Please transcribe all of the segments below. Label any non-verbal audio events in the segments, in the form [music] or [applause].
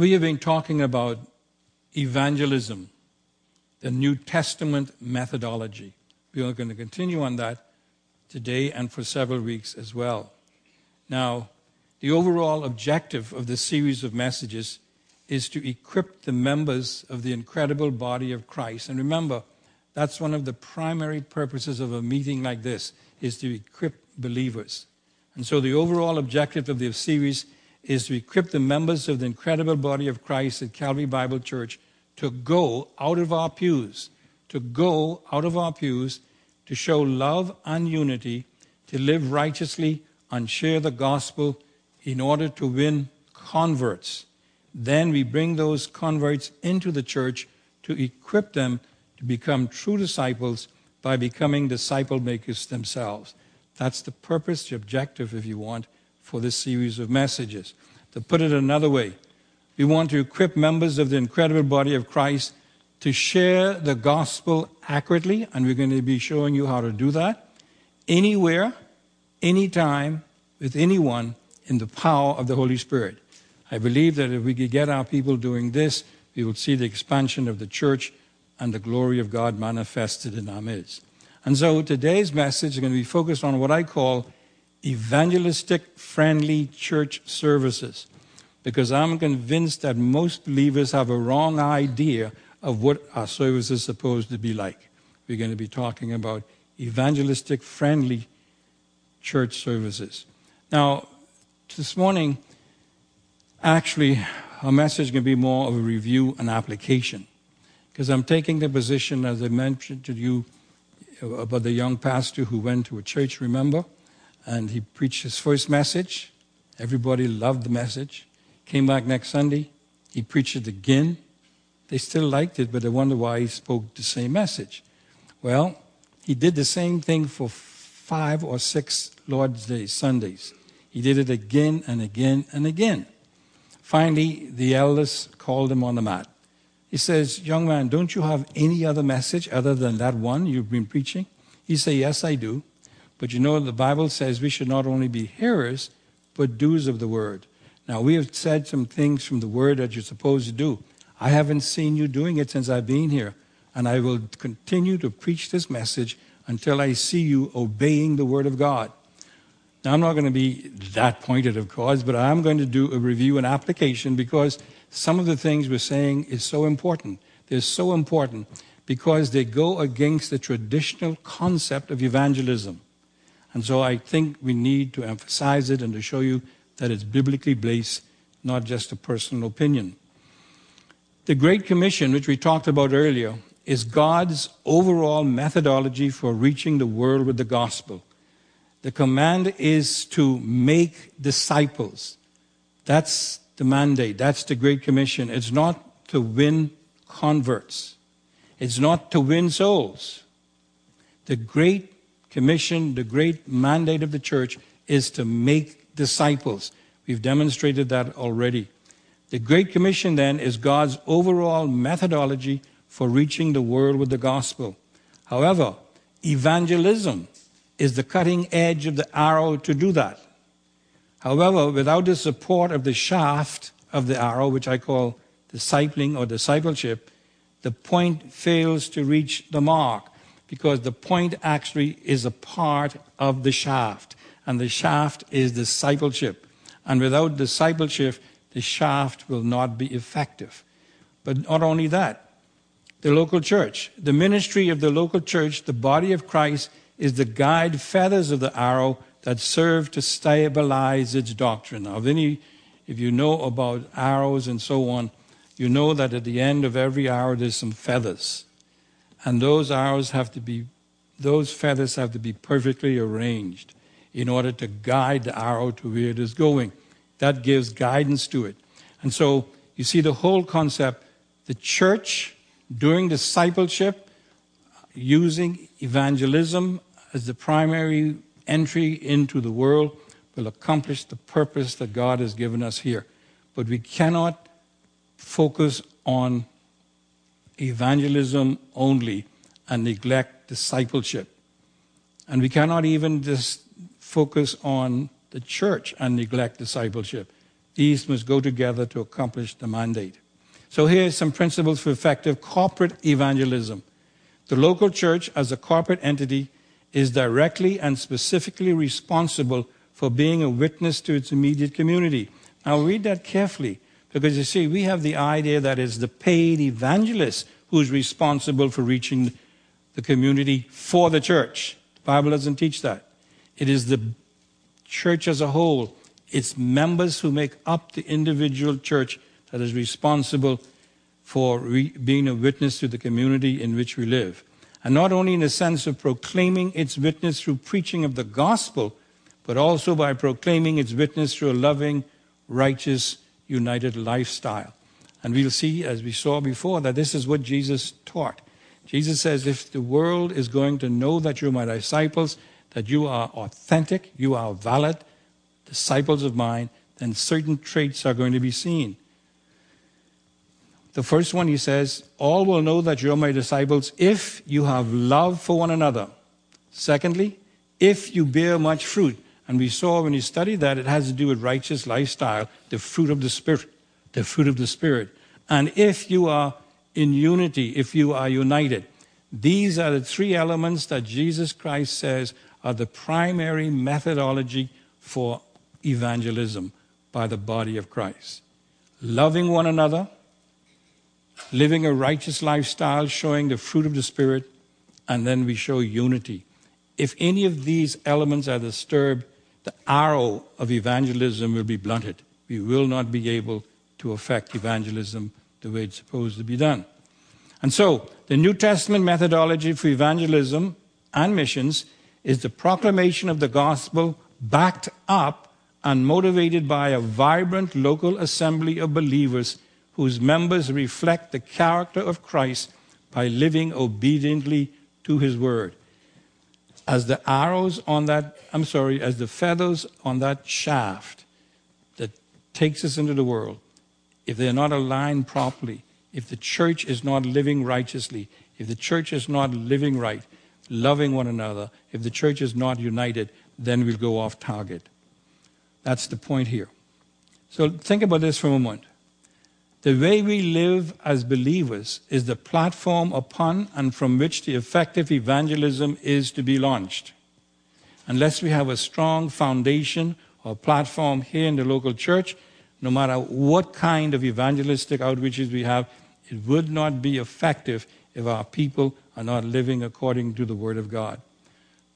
We have been talking about evangelism, the New Testament methodology. We are going to continue on that today and for several weeks as well. Now, the overall objective of this series of messages is to equip the members of the incredible body of Christ. And remember, that's one of the primary purposes of a meeting like this is to equip believers. And so the overall objective of the series is to equip the members of the incredible body of Christ at Calvary Bible Church to go out of our pews, to go out of our pews to show love and unity, to live righteously and share the gospel in order to win converts. Then we bring those converts into the church to equip them to become true disciples by becoming disciple makers themselves. That's the purpose, the objective, if you want, for this series of messages. To put it another way, we want to equip members of the incredible body of Christ to share the gospel accurately, and we're going to be showing you how to do that anywhere, anytime, with anyone in the power of the Holy Spirit. I believe that if we could get our people doing this, we will see the expansion of the church and the glory of God manifested in our midst. And so today's message is going to be focused on what I call evangelistic friendly church services because I'm convinced that most believers have a wrong idea of what our service is supposed to be like. We're going to be talking about evangelistic friendly church services. Now, this morning, actually, our message to be more of a review and application because I'm taking the position, as I mentioned to you, uh, about the young pastor who went to a church, remember? And he preached his first message. Everybody loved the message. Came back next Sunday. He preached it again. They still liked it, but they wonder why he spoke the same message. Well, he did the same thing for five or six Lord's Day Sundays. He did it again and again and again. Finally, the elders called him on the mat. He says, Young man, don't you have any other message other than that one you've been preaching? He said, Yes, I do. But you know, the Bible says we should not only be hearers, but doers of the word. Now, we have said some things from the word that you're supposed to do. I haven't seen you doing it since I've been here. And I will continue to preach this message until I see you obeying the Word of God. Now, I'm not going to be that pointed, of course, but I'm going to do a review and application because some of the things we're saying is so important. They're so important because they go against the traditional concept of evangelism. And so I think we need to emphasize it and to show you that it's biblically based, not just a personal opinion. The Great Commission, which we talked about earlier, is God's overall methodology for reaching the world with the gospel. The command is to make disciples. That's the mandate. That's the Great Commission. It's not to win converts. It's not to win souls. The Great Commission, the great mandate of the church is to make disciples. We've demonstrated that already. The Great Commission, then, is God's overall methodology for reaching the world with the gospel. However, evangelism is the cutting edge of the arrow to do that. However, without the support of the shaft of the arrow, which I call discipling or discipleship, the point fails to reach the mark because the point actually is a part of the shaft, and the shaft is discipleship. And without discipleship, the shaft will not be effective. But not only that, the local church, the ministry of the local church, the body of Christ, is the guide feathers of the arrow that serve to stabilize its doctrine. Now, if, any, if you know about arrows and so on, you know that at the end of every arrow there's some feathers. And those arrows have to be, those feathers have to be perfectly arranged in order to guide the arrow to where it is going that gives guidance to it. And so you see the whole concept the church doing discipleship, using evangelism as the primary entry into the world, will accomplish the purpose that God has given us here. But we cannot focus on evangelism only and neglect discipleship. And we cannot even just focus on the church and neglect discipleship These must go together to accomplish the mandate. So here are some principles for effective corporate evangelism. The local church, as a corporate entity, is directly and specifically responsible for being a witness to its immediate community. Now, read that carefully, because you see, we have the idea that it's the paid evangelist who's responsible for reaching the community for the church. The Bible doesn't teach that. It is the church as a whole, its members who make up the individual church that is responsible for re- being a witness to the community in which we live. And not only in the sense of proclaiming its witness through preaching of the gospel, but also by proclaiming its witness through a loving, righteous, united lifestyle. And we'll see, as we saw before, that this is what Jesus taught. Jesus says, if the world is going to know that you're my disciples, that you are authentic, you are valid disciples of mine, then certain traits are going to be seen. The first one, he says, All will know that you're my disciples if you have love for one another. Secondly, if you bear much fruit. And we saw when you studied that, it has to do with righteous lifestyle, the fruit of the Spirit, the fruit of the Spirit. And if you are in unity, if you are united, these are the three elements that Jesus Christ says are the primary methodology for evangelism by the body of Christ. Loving one another, living a righteous lifestyle, showing the fruit of the Spirit, and then we show unity. If any of these elements are disturbed, the arrow of evangelism will be blunted. We will not be able to affect evangelism the way it's supposed to be done. And so, the New Testament methodology for evangelism and missions is the proclamation of the gospel backed up and motivated by a vibrant local assembly of believers whose members reflect the character of Christ by living obediently to his word. As the arrows on that, I'm sorry, as the feathers on that shaft that takes us into the world, if they're not aligned properly, if the church is not living righteously, if the church is not living right, loving one another, if the church is not united, then we'll go off target. That's the point here. So think about this for a moment. The way we live as believers is the platform upon and from which the effective evangelism is to be launched. Unless we have a strong foundation or platform here in the local church, no matter what kind of evangelistic outreaches we have, it would not be effective if our people are not living according to the Word of God.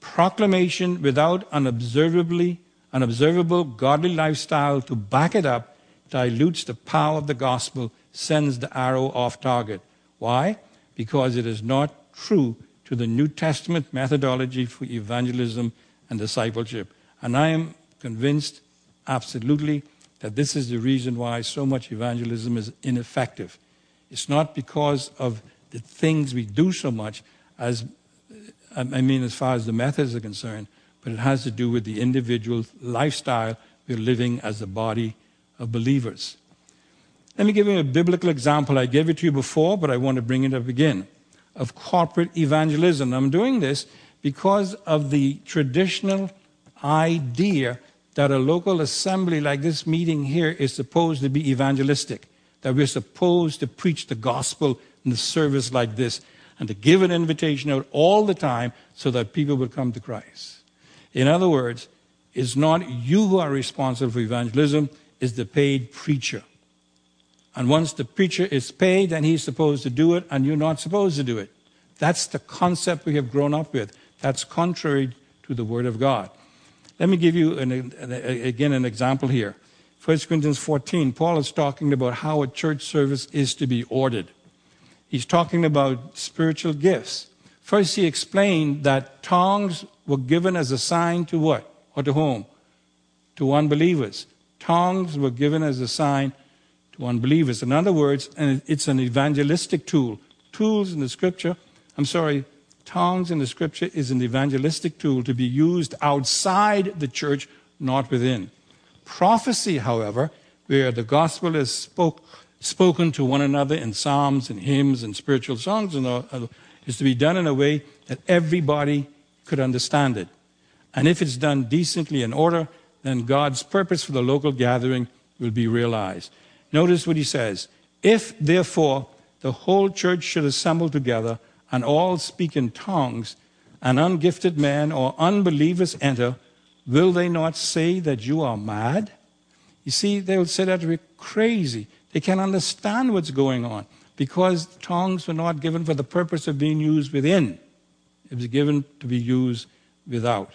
Proclamation without an observable godly lifestyle to back it up dilutes the power of the gospel, sends the arrow off target. Why? Because it is not true to the New Testament methodology for evangelism and discipleship. And I am convinced absolutely that this is the reason why so much evangelism is ineffective. It's not because of the things we do so much as I mean as far as the methods are concerned, but it has to do with the individual lifestyle we're living as a body of believers. Let me give you a biblical example. I gave it to you before, but I want to bring it up again of corporate evangelism. I'm doing this because of the traditional idea that a local assembly like this meeting here is supposed to be evangelistic, that we're supposed to preach the gospel in a service like this and to give an invitation out all the time so that people will come to Christ. In other words, it's not you who are responsible for evangelism, is the paid preacher. And once the preacher is paid, then he's supposed to do it, and you're not supposed to do it. That's the concept we have grown up with. That's contrary to the Word of God. Let me give you, an, an, again, an example here. 1 Corinthians 14, Paul is talking about how a church service is to be ordered. He's talking about spiritual gifts. First, he explained that tongues were given as a sign to what? Or to whom? To unbelievers. Tongues were given as a sign to unbelievers. In other words, and it's an evangelistic tool. Tools in the scripture, I'm sorry, tongues in the scripture is an evangelistic tool to be used outside the church, not within. Prophecy, however, where the gospel is spoke, spoken to one another in psalms and hymns and spiritual songs, and all, uh, is to be done in a way that everybody could understand it. And if it's done decently in order, then God's purpose for the local gathering will be realized. Notice what he says. If, therefore, the whole church should assemble together and all speak in tongues, and ungifted men or unbelievers enter, will they not say that you are mad? You see, they will say that we're crazy. They can't understand what's going on because tongues were not given for the purpose of being used within, it was given to be used without.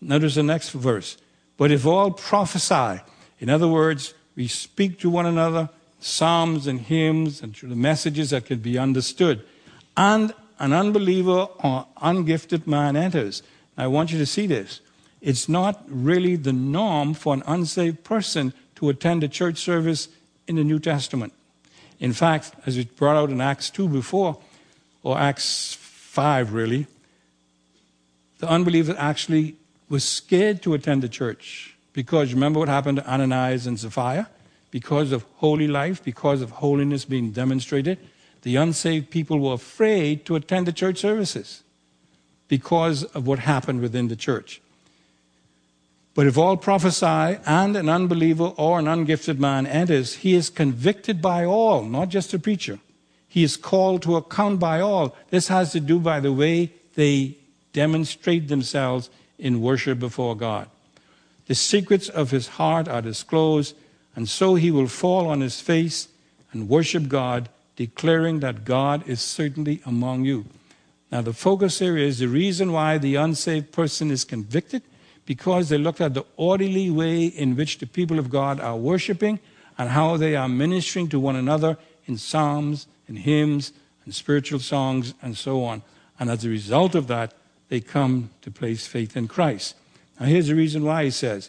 Notice the next verse. But if all prophesy, in other words, we speak to one another, psalms and hymns and the messages that can be understood, and an unbeliever or ungifted man enters. I want you to see this. It's not really the norm for an unsaved person to attend a church service in the New Testament. In fact, as we brought out in Acts 2 before, or Acts 5 really, the unbeliever actually was scared to attend the church because remember what happened to Ananias and Sapphira? Because of holy life, because of holiness being demonstrated, the unsaved people were afraid to attend the church services because of what happened within the church. But if all prophesy and an unbeliever or an ungifted man enters, he is convicted by all, not just the preacher. He is called to account by all. This has to do by the way they demonstrate themselves in worship before God. The secrets of his heart are disclosed, and so he will fall on his face and worship God declaring that God is certainly among you. Now, the focus area is the reason why the unsaved person is convicted because they looked at the orderly way in which the people of God are worshiping and how they are ministering to one another in psalms and hymns and spiritual songs and so on. And as a result of that, they come to place faith in Christ. Now, here's the reason why he says,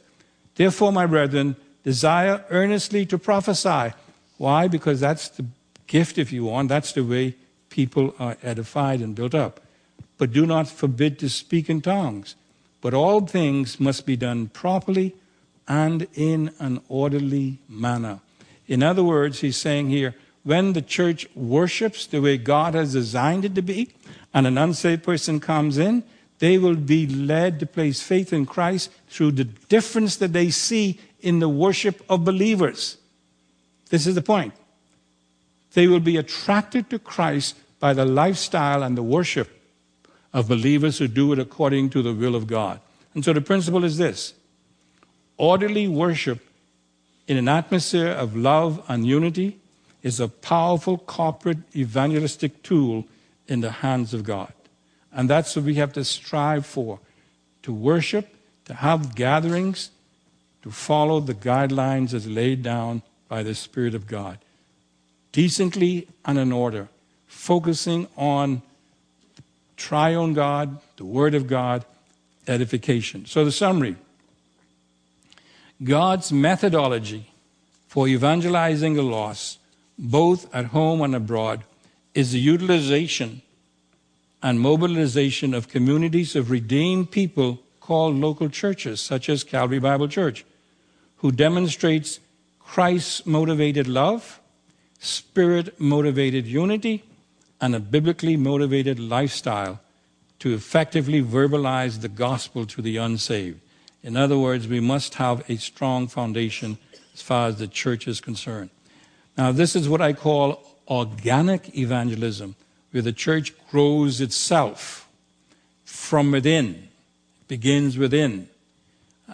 Therefore, my brethren, desire earnestly to prophesy. Why? Because that's the gift, if you want. That's the way people are edified and built up. But do not forbid to speak in tongues. But all things must be done properly and in an orderly manner. In other words, he's saying here, when the church worships the way God has designed it to be, and an unsaved person comes in, they will be led to place faith in Christ through the difference that they see in the worship of believers. This is the point. They will be attracted to Christ by the lifestyle and the worship of believers who do it according to the will of God. And so the principle is this orderly worship in an atmosphere of love and unity is a powerful corporate evangelistic tool in the hands of God. And that's what we have to strive for to worship, to have gatherings, to follow the guidelines as laid down by the Spirit of God decently and in order, focusing on triune God, the Word of God, edification. So, the summary God's methodology for evangelizing the lost, both at home and abroad, is the utilization and mobilization of communities of redeemed people called local churches, such as Calvary Bible Church, who demonstrates Christ motivated love spirit motivated unity, and a biblically motivated lifestyle to effectively verbalize the gospel to the unsaved. In other words, we must have a strong foundation as far as the church is concerned. Now, this is what I call organic evangelism, where the church grows itself from within, begins within.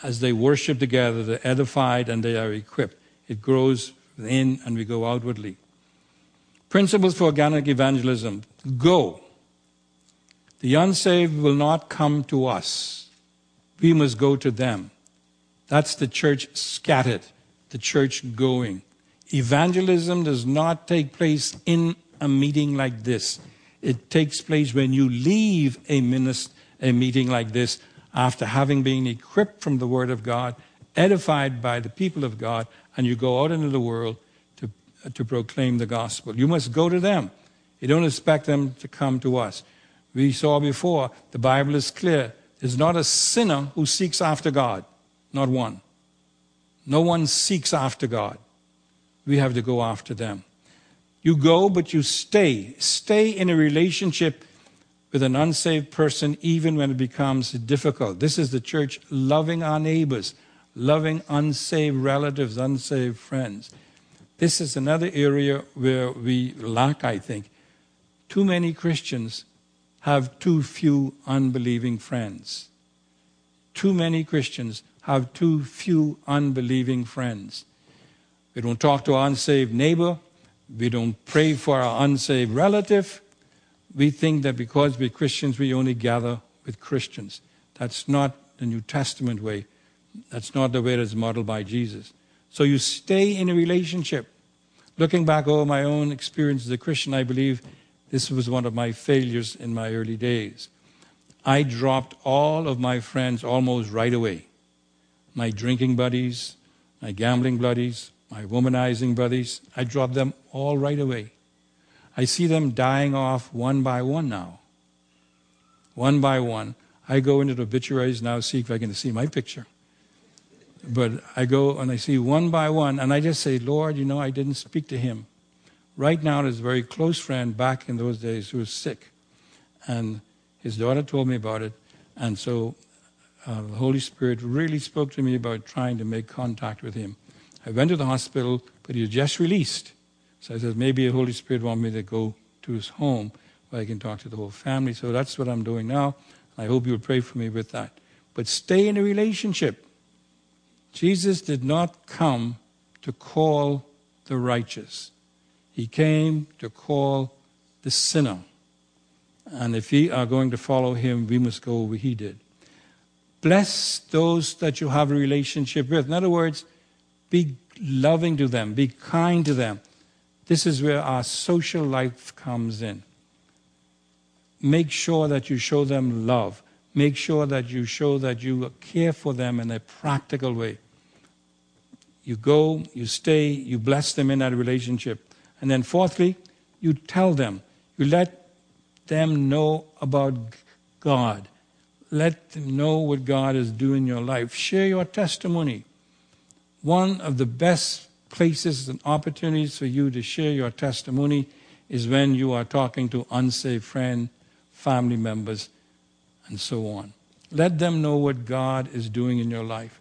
As they worship together, they're edified and they are equipped. It grows within and we go outwardly. Principles for organic evangelism go. The unsaved will not come to us. We must go to them. That's the church scattered, the church going. Evangelism does not take place in a meeting like this. It takes place when you leave a, a meeting like this after having been equipped from the Word of God, edified by the people of God, and you go out into the world to proclaim the gospel. You must go to them. You don't expect them to come to us. We saw before, the Bible is clear. There's not a sinner who seeks after God. Not one. No one seeks after God. We have to go after them. You go, but you stay. Stay in a relationship with an unsaved person even when it becomes difficult. This is the church loving our neighbors, loving unsaved relatives, unsaved friends. This is another area where we lack, I think. Too many Christians have too few unbelieving friends. Too many Christians have too few unbelieving friends. We don't talk to our unsaved neighbor. We don't pray for our unsaved relative. We think that because we're Christians, we only gather with Christians. That's not the New Testament way. That's not the way that's modeled by Jesus. So you stay in a relationship. Looking back over my own experience as a Christian, I believe this was one of my failures in my early days. I dropped all of my friends almost right away. My drinking buddies, my gambling buddies, my womanizing buddies, I drop them all right away. I see them dying off one by one now. One by one. I go into the obituaries now, see if I can see my picture. But I go and I see one by one, and I just say, Lord, you know, I didn't speak to him. Right now, there's a very close friend back in those days who was sick. And his daughter told me about it. And so uh, the Holy Spirit really spoke to me about trying to make contact with him. I went to the hospital, but he was just released. So I said, maybe the Holy Spirit wants me to go to his home where I can talk to the whole family. So that's what I'm doing now. I hope you'll pray for me with that. But stay in a relationship. Jesus did not come to call the righteous, He came to call the sinner. And if we are going to follow Him, we must go where He did. Bless those that you have a relationship with. In other words, be loving to them, be kind to them. This is where our social life comes in. Make sure that you show them love. Make sure that you show that you care for them in a practical way. You go, you stay, you bless them in that relationship. And then, fourthly, you tell them. You let them know about God. Let them know what God is doing in your life. Share your testimony. One of the best places and opportunities for you to share your testimony is when you are talking to unsaved friends, family members, and so on. Let them know what God is doing in your life.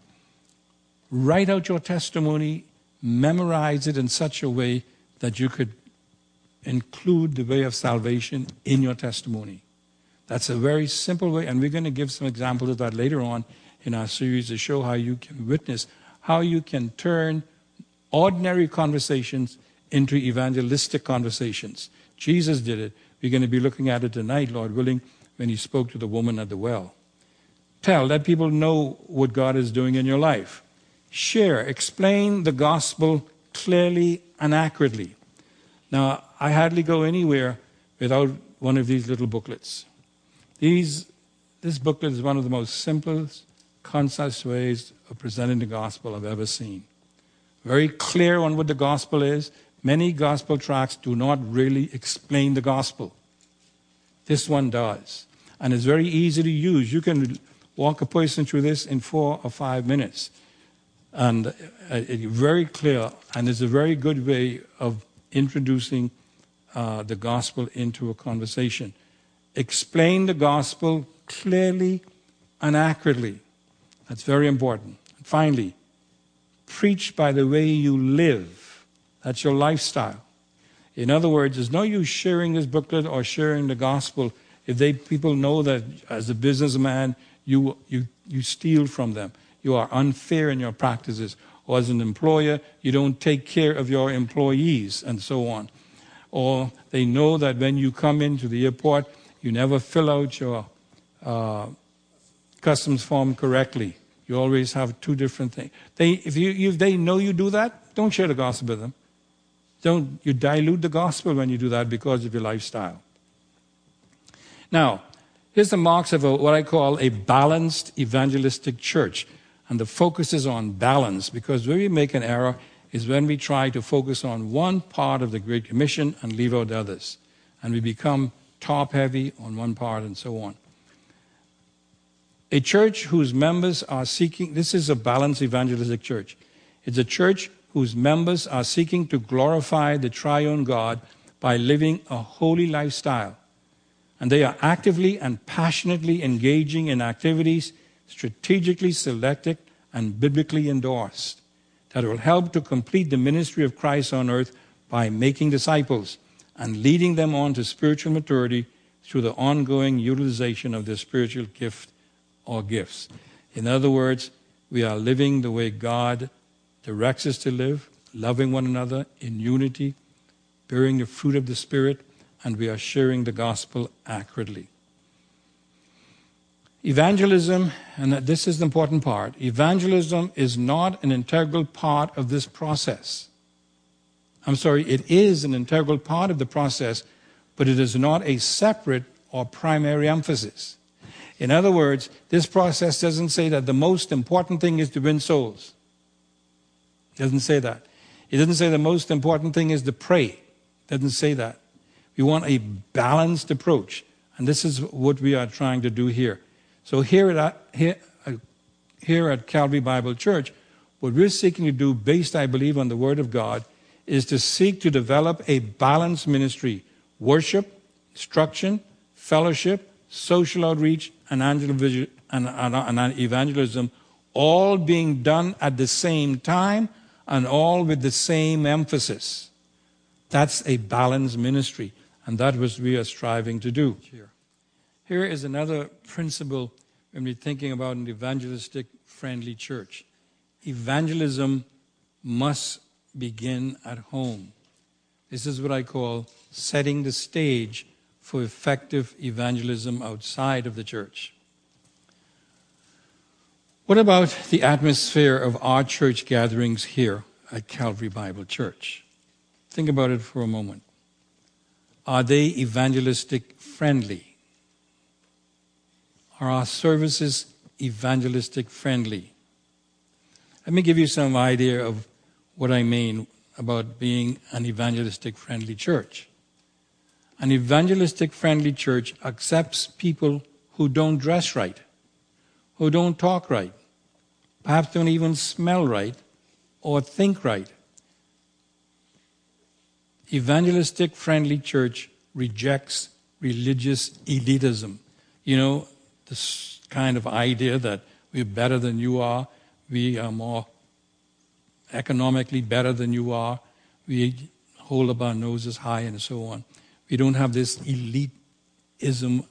Write out your testimony, memorize it in such a way that you could include the way of salvation in your testimony. That's a very simple way, and we're going to give some examples of that later on in our series to show how you can witness, how you can turn ordinary conversations into evangelistic conversations. Jesus did it. We're going to be looking at it tonight, Lord willing, when he spoke to the woman at the well. Tell, let people know what God is doing in your life. Share, explain the gospel clearly and accurately. Now, I hardly go anywhere without one of these little booklets. These, this booklet is one of the most simplest, concise ways of presenting the gospel I've ever seen very clear on what the gospel is. Many gospel tracts do not really explain the gospel. This one does. And it's very easy to use. You can walk a person through this in four or five minutes. And uh, it's very clear, and it's a very good way of introducing uh, the gospel into a conversation. Explain the gospel clearly and accurately. That's very important. Finally, preach by the way you live. That's your lifestyle. In other words, there's no use sharing this booklet or sharing the gospel if they people know that as a businessman you you you steal from them. You are unfair in your practices. Or as an employer, you don't take care of your employees and so on. Or they know that when you come into the airport, you never fill out your uh, customs form correctly. You always have two different things. They, if, you, if they know you do that, don't share the gospel with them. Don't you dilute the gospel when you do that because of your lifestyle. Now, here's the marks of a, what I call a balanced evangelistic church. And the focus is on balance because where we make an error is when we try to focus on one part of the Great Commission and leave out the others. And we become top heavy on one part and so on. A church whose members are seeking, this is a balanced evangelistic church. It's a church whose members are seeking to glorify the triune God by living a holy lifestyle. And they are actively and passionately engaging in activities strategically selected and biblically endorsed that will help to complete the ministry of Christ on earth by making disciples and leading them on to spiritual maturity through the ongoing utilization of their spiritual gift or gifts. In other words, we are living the way God directs us to live, loving one another in unity, bearing the fruit of the Spirit, and we are sharing the gospel accurately. Evangelism, and this is the important part, evangelism is not an integral part of this process. I'm sorry, it is an integral part of the process, but it is not a separate or primary emphasis. In other words, this process doesn't say that the most important thing is to win souls. It doesn't say that. It doesn't say the most important thing is to pray. It doesn't say that. We want a balanced approach. And this is what we are trying to do here. So here at, here, uh, here at Calvary Bible Church, what we're seeking to do, based, I believe, on the Word of God, is to seek to develop a balanced ministry worship, instruction, fellowship, social outreach, and evangelism, all being done at the same time and all with the same emphasis. That's a balanced ministry, and that was we are striving to do. Here, here is another principle when we're thinking about an evangelistic friendly church. Evangelism must begin at home. This is what I call setting the stage for effective evangelism outside of the church. What about the atmosphere of our church gatherings here at Calvary Bible Church? Think about it for a moment. Are they evangelistic friendly? Are our services evangelistic friendly? Let me give you some idea of what I mean about being an evangelistic friendly church. An evangelistic friendly church accepts people who don't dress right, who don't talk right, perhaps don't even smell right or think right. Evangelistic friendly church rejects religious elitism. You know, this kind of idea that we're better than you are, we are more economically better than you are. We hold up our noses high and so on. We don't have this elitism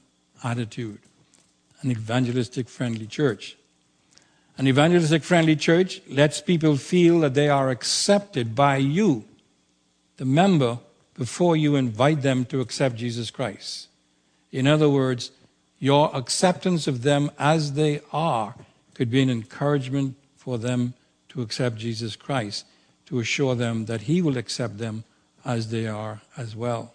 attitude. An evangelistic friendly church. An evangelistic friendly church lets people feel that they are accepted by you, the member, before you invite them to accept Jesus Christ. In other words, your acceptance of them as they are could be an encouragement for them to accept Jesus Christ, to assure them that He will accept them as they are as well.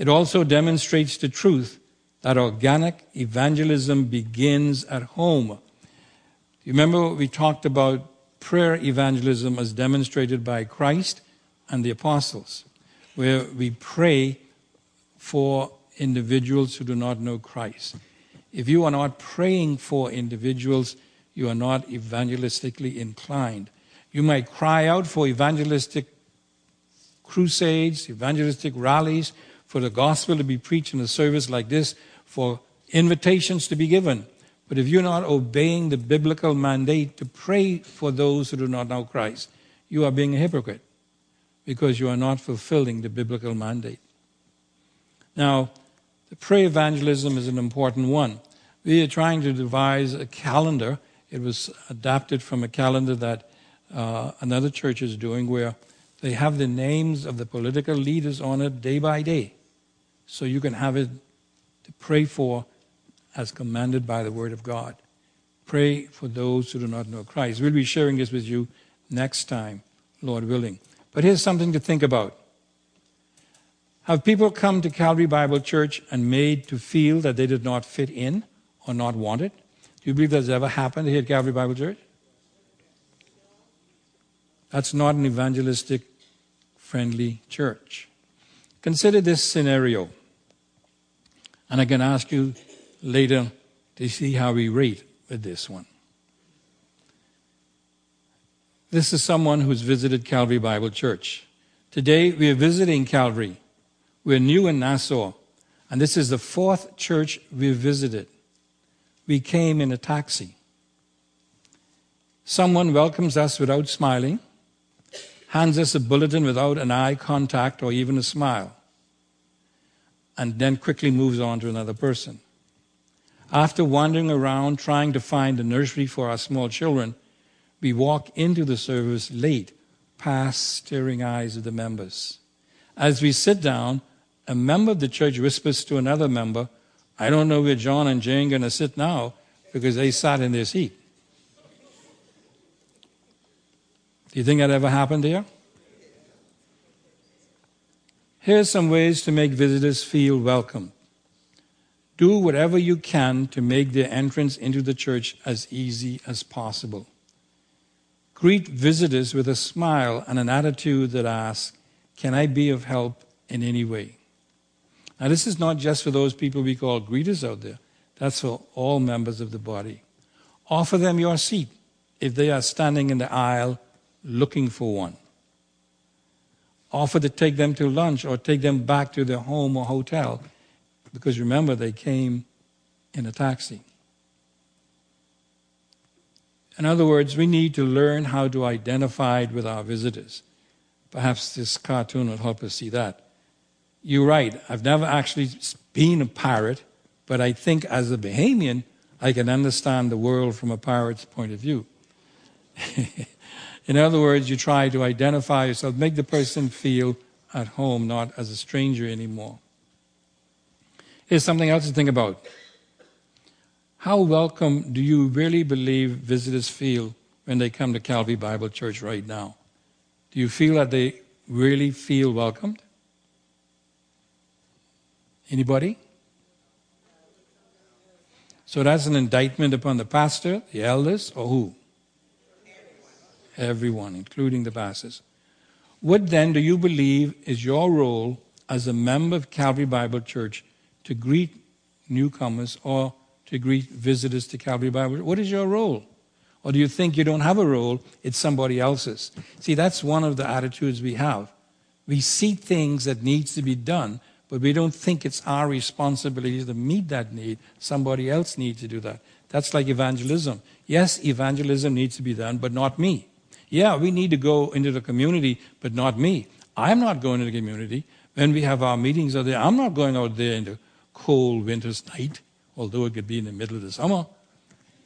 It also demonstrates the truth that organic evangelism begins at home. You remember what we talked about prayer evangelism as demonstrated by Christ and the apostles, where we pray for individuals who do not know Christ. If you are not praying for individuals, you are not evangelistically inclined. You might cry out for evangelistic crusades, evangelistic rallies, for the gospel to be preached in a service like this, for invitations to be given. But if you're not obeying the biblical mandate to pray for those who do not know Christ, you are being a hypocrite because you are not fulfilling the biblical mandate. Now, the prayer evangelism is an important one. We are trying to devise a calendar it was adapted from a calendar that uh, another church is doing where they have the names of the political leaders on it day by day. So you can have it to pray for as commanded by the Word of God. Pray for those who do not know Christ. We'll be sharing this with you next time, Lord willing. But here's something to think about. Have people come to Calvary Bible Church and made to feel that they did not fit in or not wanted? Do you believe that's ever happened here at Calvary Bible Church? That's not an evangelistic friendly church. Consider this scenario. And I can ask you later to see how we rate with this one. This is someone who's visited Calvary Bible Church. Today we are visiting Calvary. We're new in Nassau, and this is the fourth church we've visited we came in a taxi. Someone welcomes us without smiling, hands us a bulletin without an eye contact or even a smile, and then quickly moves on to another person. After wandering around trying to find a nursery for our small children, we walk into the service late, past staring eyes of the members. As we sit down, a member of the church whispers to another member, I don't know where John and Jane are going to sit now because they sat in their seat. Do you think that ever happened here? Here's some ways to make visitors feel welcome. Do whatever you can to make their entrance into the church as easy as possible. Greet visitors with a smile and an attitude that asks, Can I be of help in any way? Now, this is not just for those people we call greeters out there, that's for all members of the body. Offer them your seat if they are standing in the aisle looking for one. Offer to take them to lunch or take them back to their home or hotel because remember, they came in a taxi. In other words, we need to learn how to identify with our visitors. Perhaps this cartoon will help us see that. You're right, I've never actually been a pirate, but I think as a Bahamian, I can understand the world from a pirate's point of view. [laughs] In other words, you try to identify yourself, make the person feel at home, not as a stranger anymore. Here's something else to think about. How welcome do you really believe visitors feel when they come to Calvary Bible Church right now? Do you feel that they really feel welcomed? Anybody? So that's an indictment upon the pastor, the elders, or who? Everyone, including the pastors. What then do you believe is your role as a member of Calvary Bible Church to greet newcomers or to greet visitors to Calvary Bible? What is your role? Or do you think you don't have a role, it's somebody else's? See, that's one of the attitudes we have. We see things that needs to be done, but we don't think it's our responsibility to meet that need. Somebody else needs to do that. That's like evangelism. Yes, evangelism needs to be done, but not me. Yeah, we need to go into the community, but not me. I'm not going to the community. When we have our meetings out there, I'm not going out there in the cold winter's night, although it could be in the middle of the summer,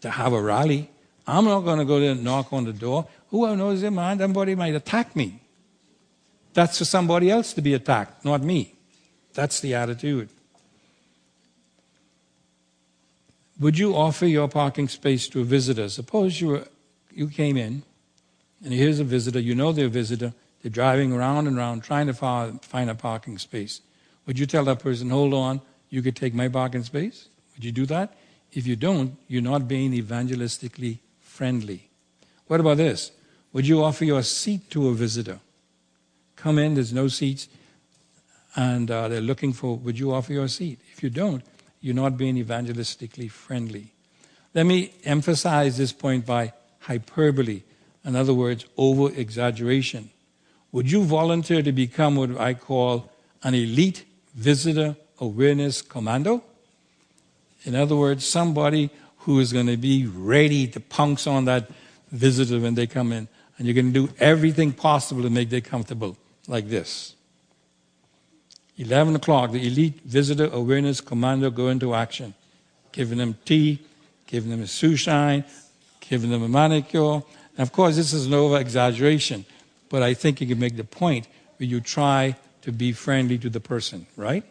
to have a rally. I'm not going to go there and knock on the door. Who knows their mind? Somebody might attack me. That's for somebody else to be attacked, not me. That's the attitude. Would you offer your parking space to a visitor? Suppose you, were, you came in, and here's a visitor, you know they're a visitor, they're driving around and around trying to find a parking space. Would you tell that person, hold on, you could take my parking space? Would you do that? If you don't, you're not being evangelistically friendly. What about this? Would you offer your seat to a visitor? Come in, there's no seats, and uh, they're looking for, would you offer your seat? If you don't, you're not being evangelistically friendly. Let me emphasize this point by hyperbole. In other words, over exaggeration. Would you volunteer to become what I call an elite visitor awareness commando. In other words, somebody who is going to be ready to pounce on that visitor when they come in. And you're going to do everything possible to make them comfortable, like this. 11 o'clock, the elite visitor awareness commando go into action, giving them tea, giving them a shoeshine, giving them a manicure. Of course, this is an over exaggeration, but I think you can make the point where you try to be friendly to the person, right?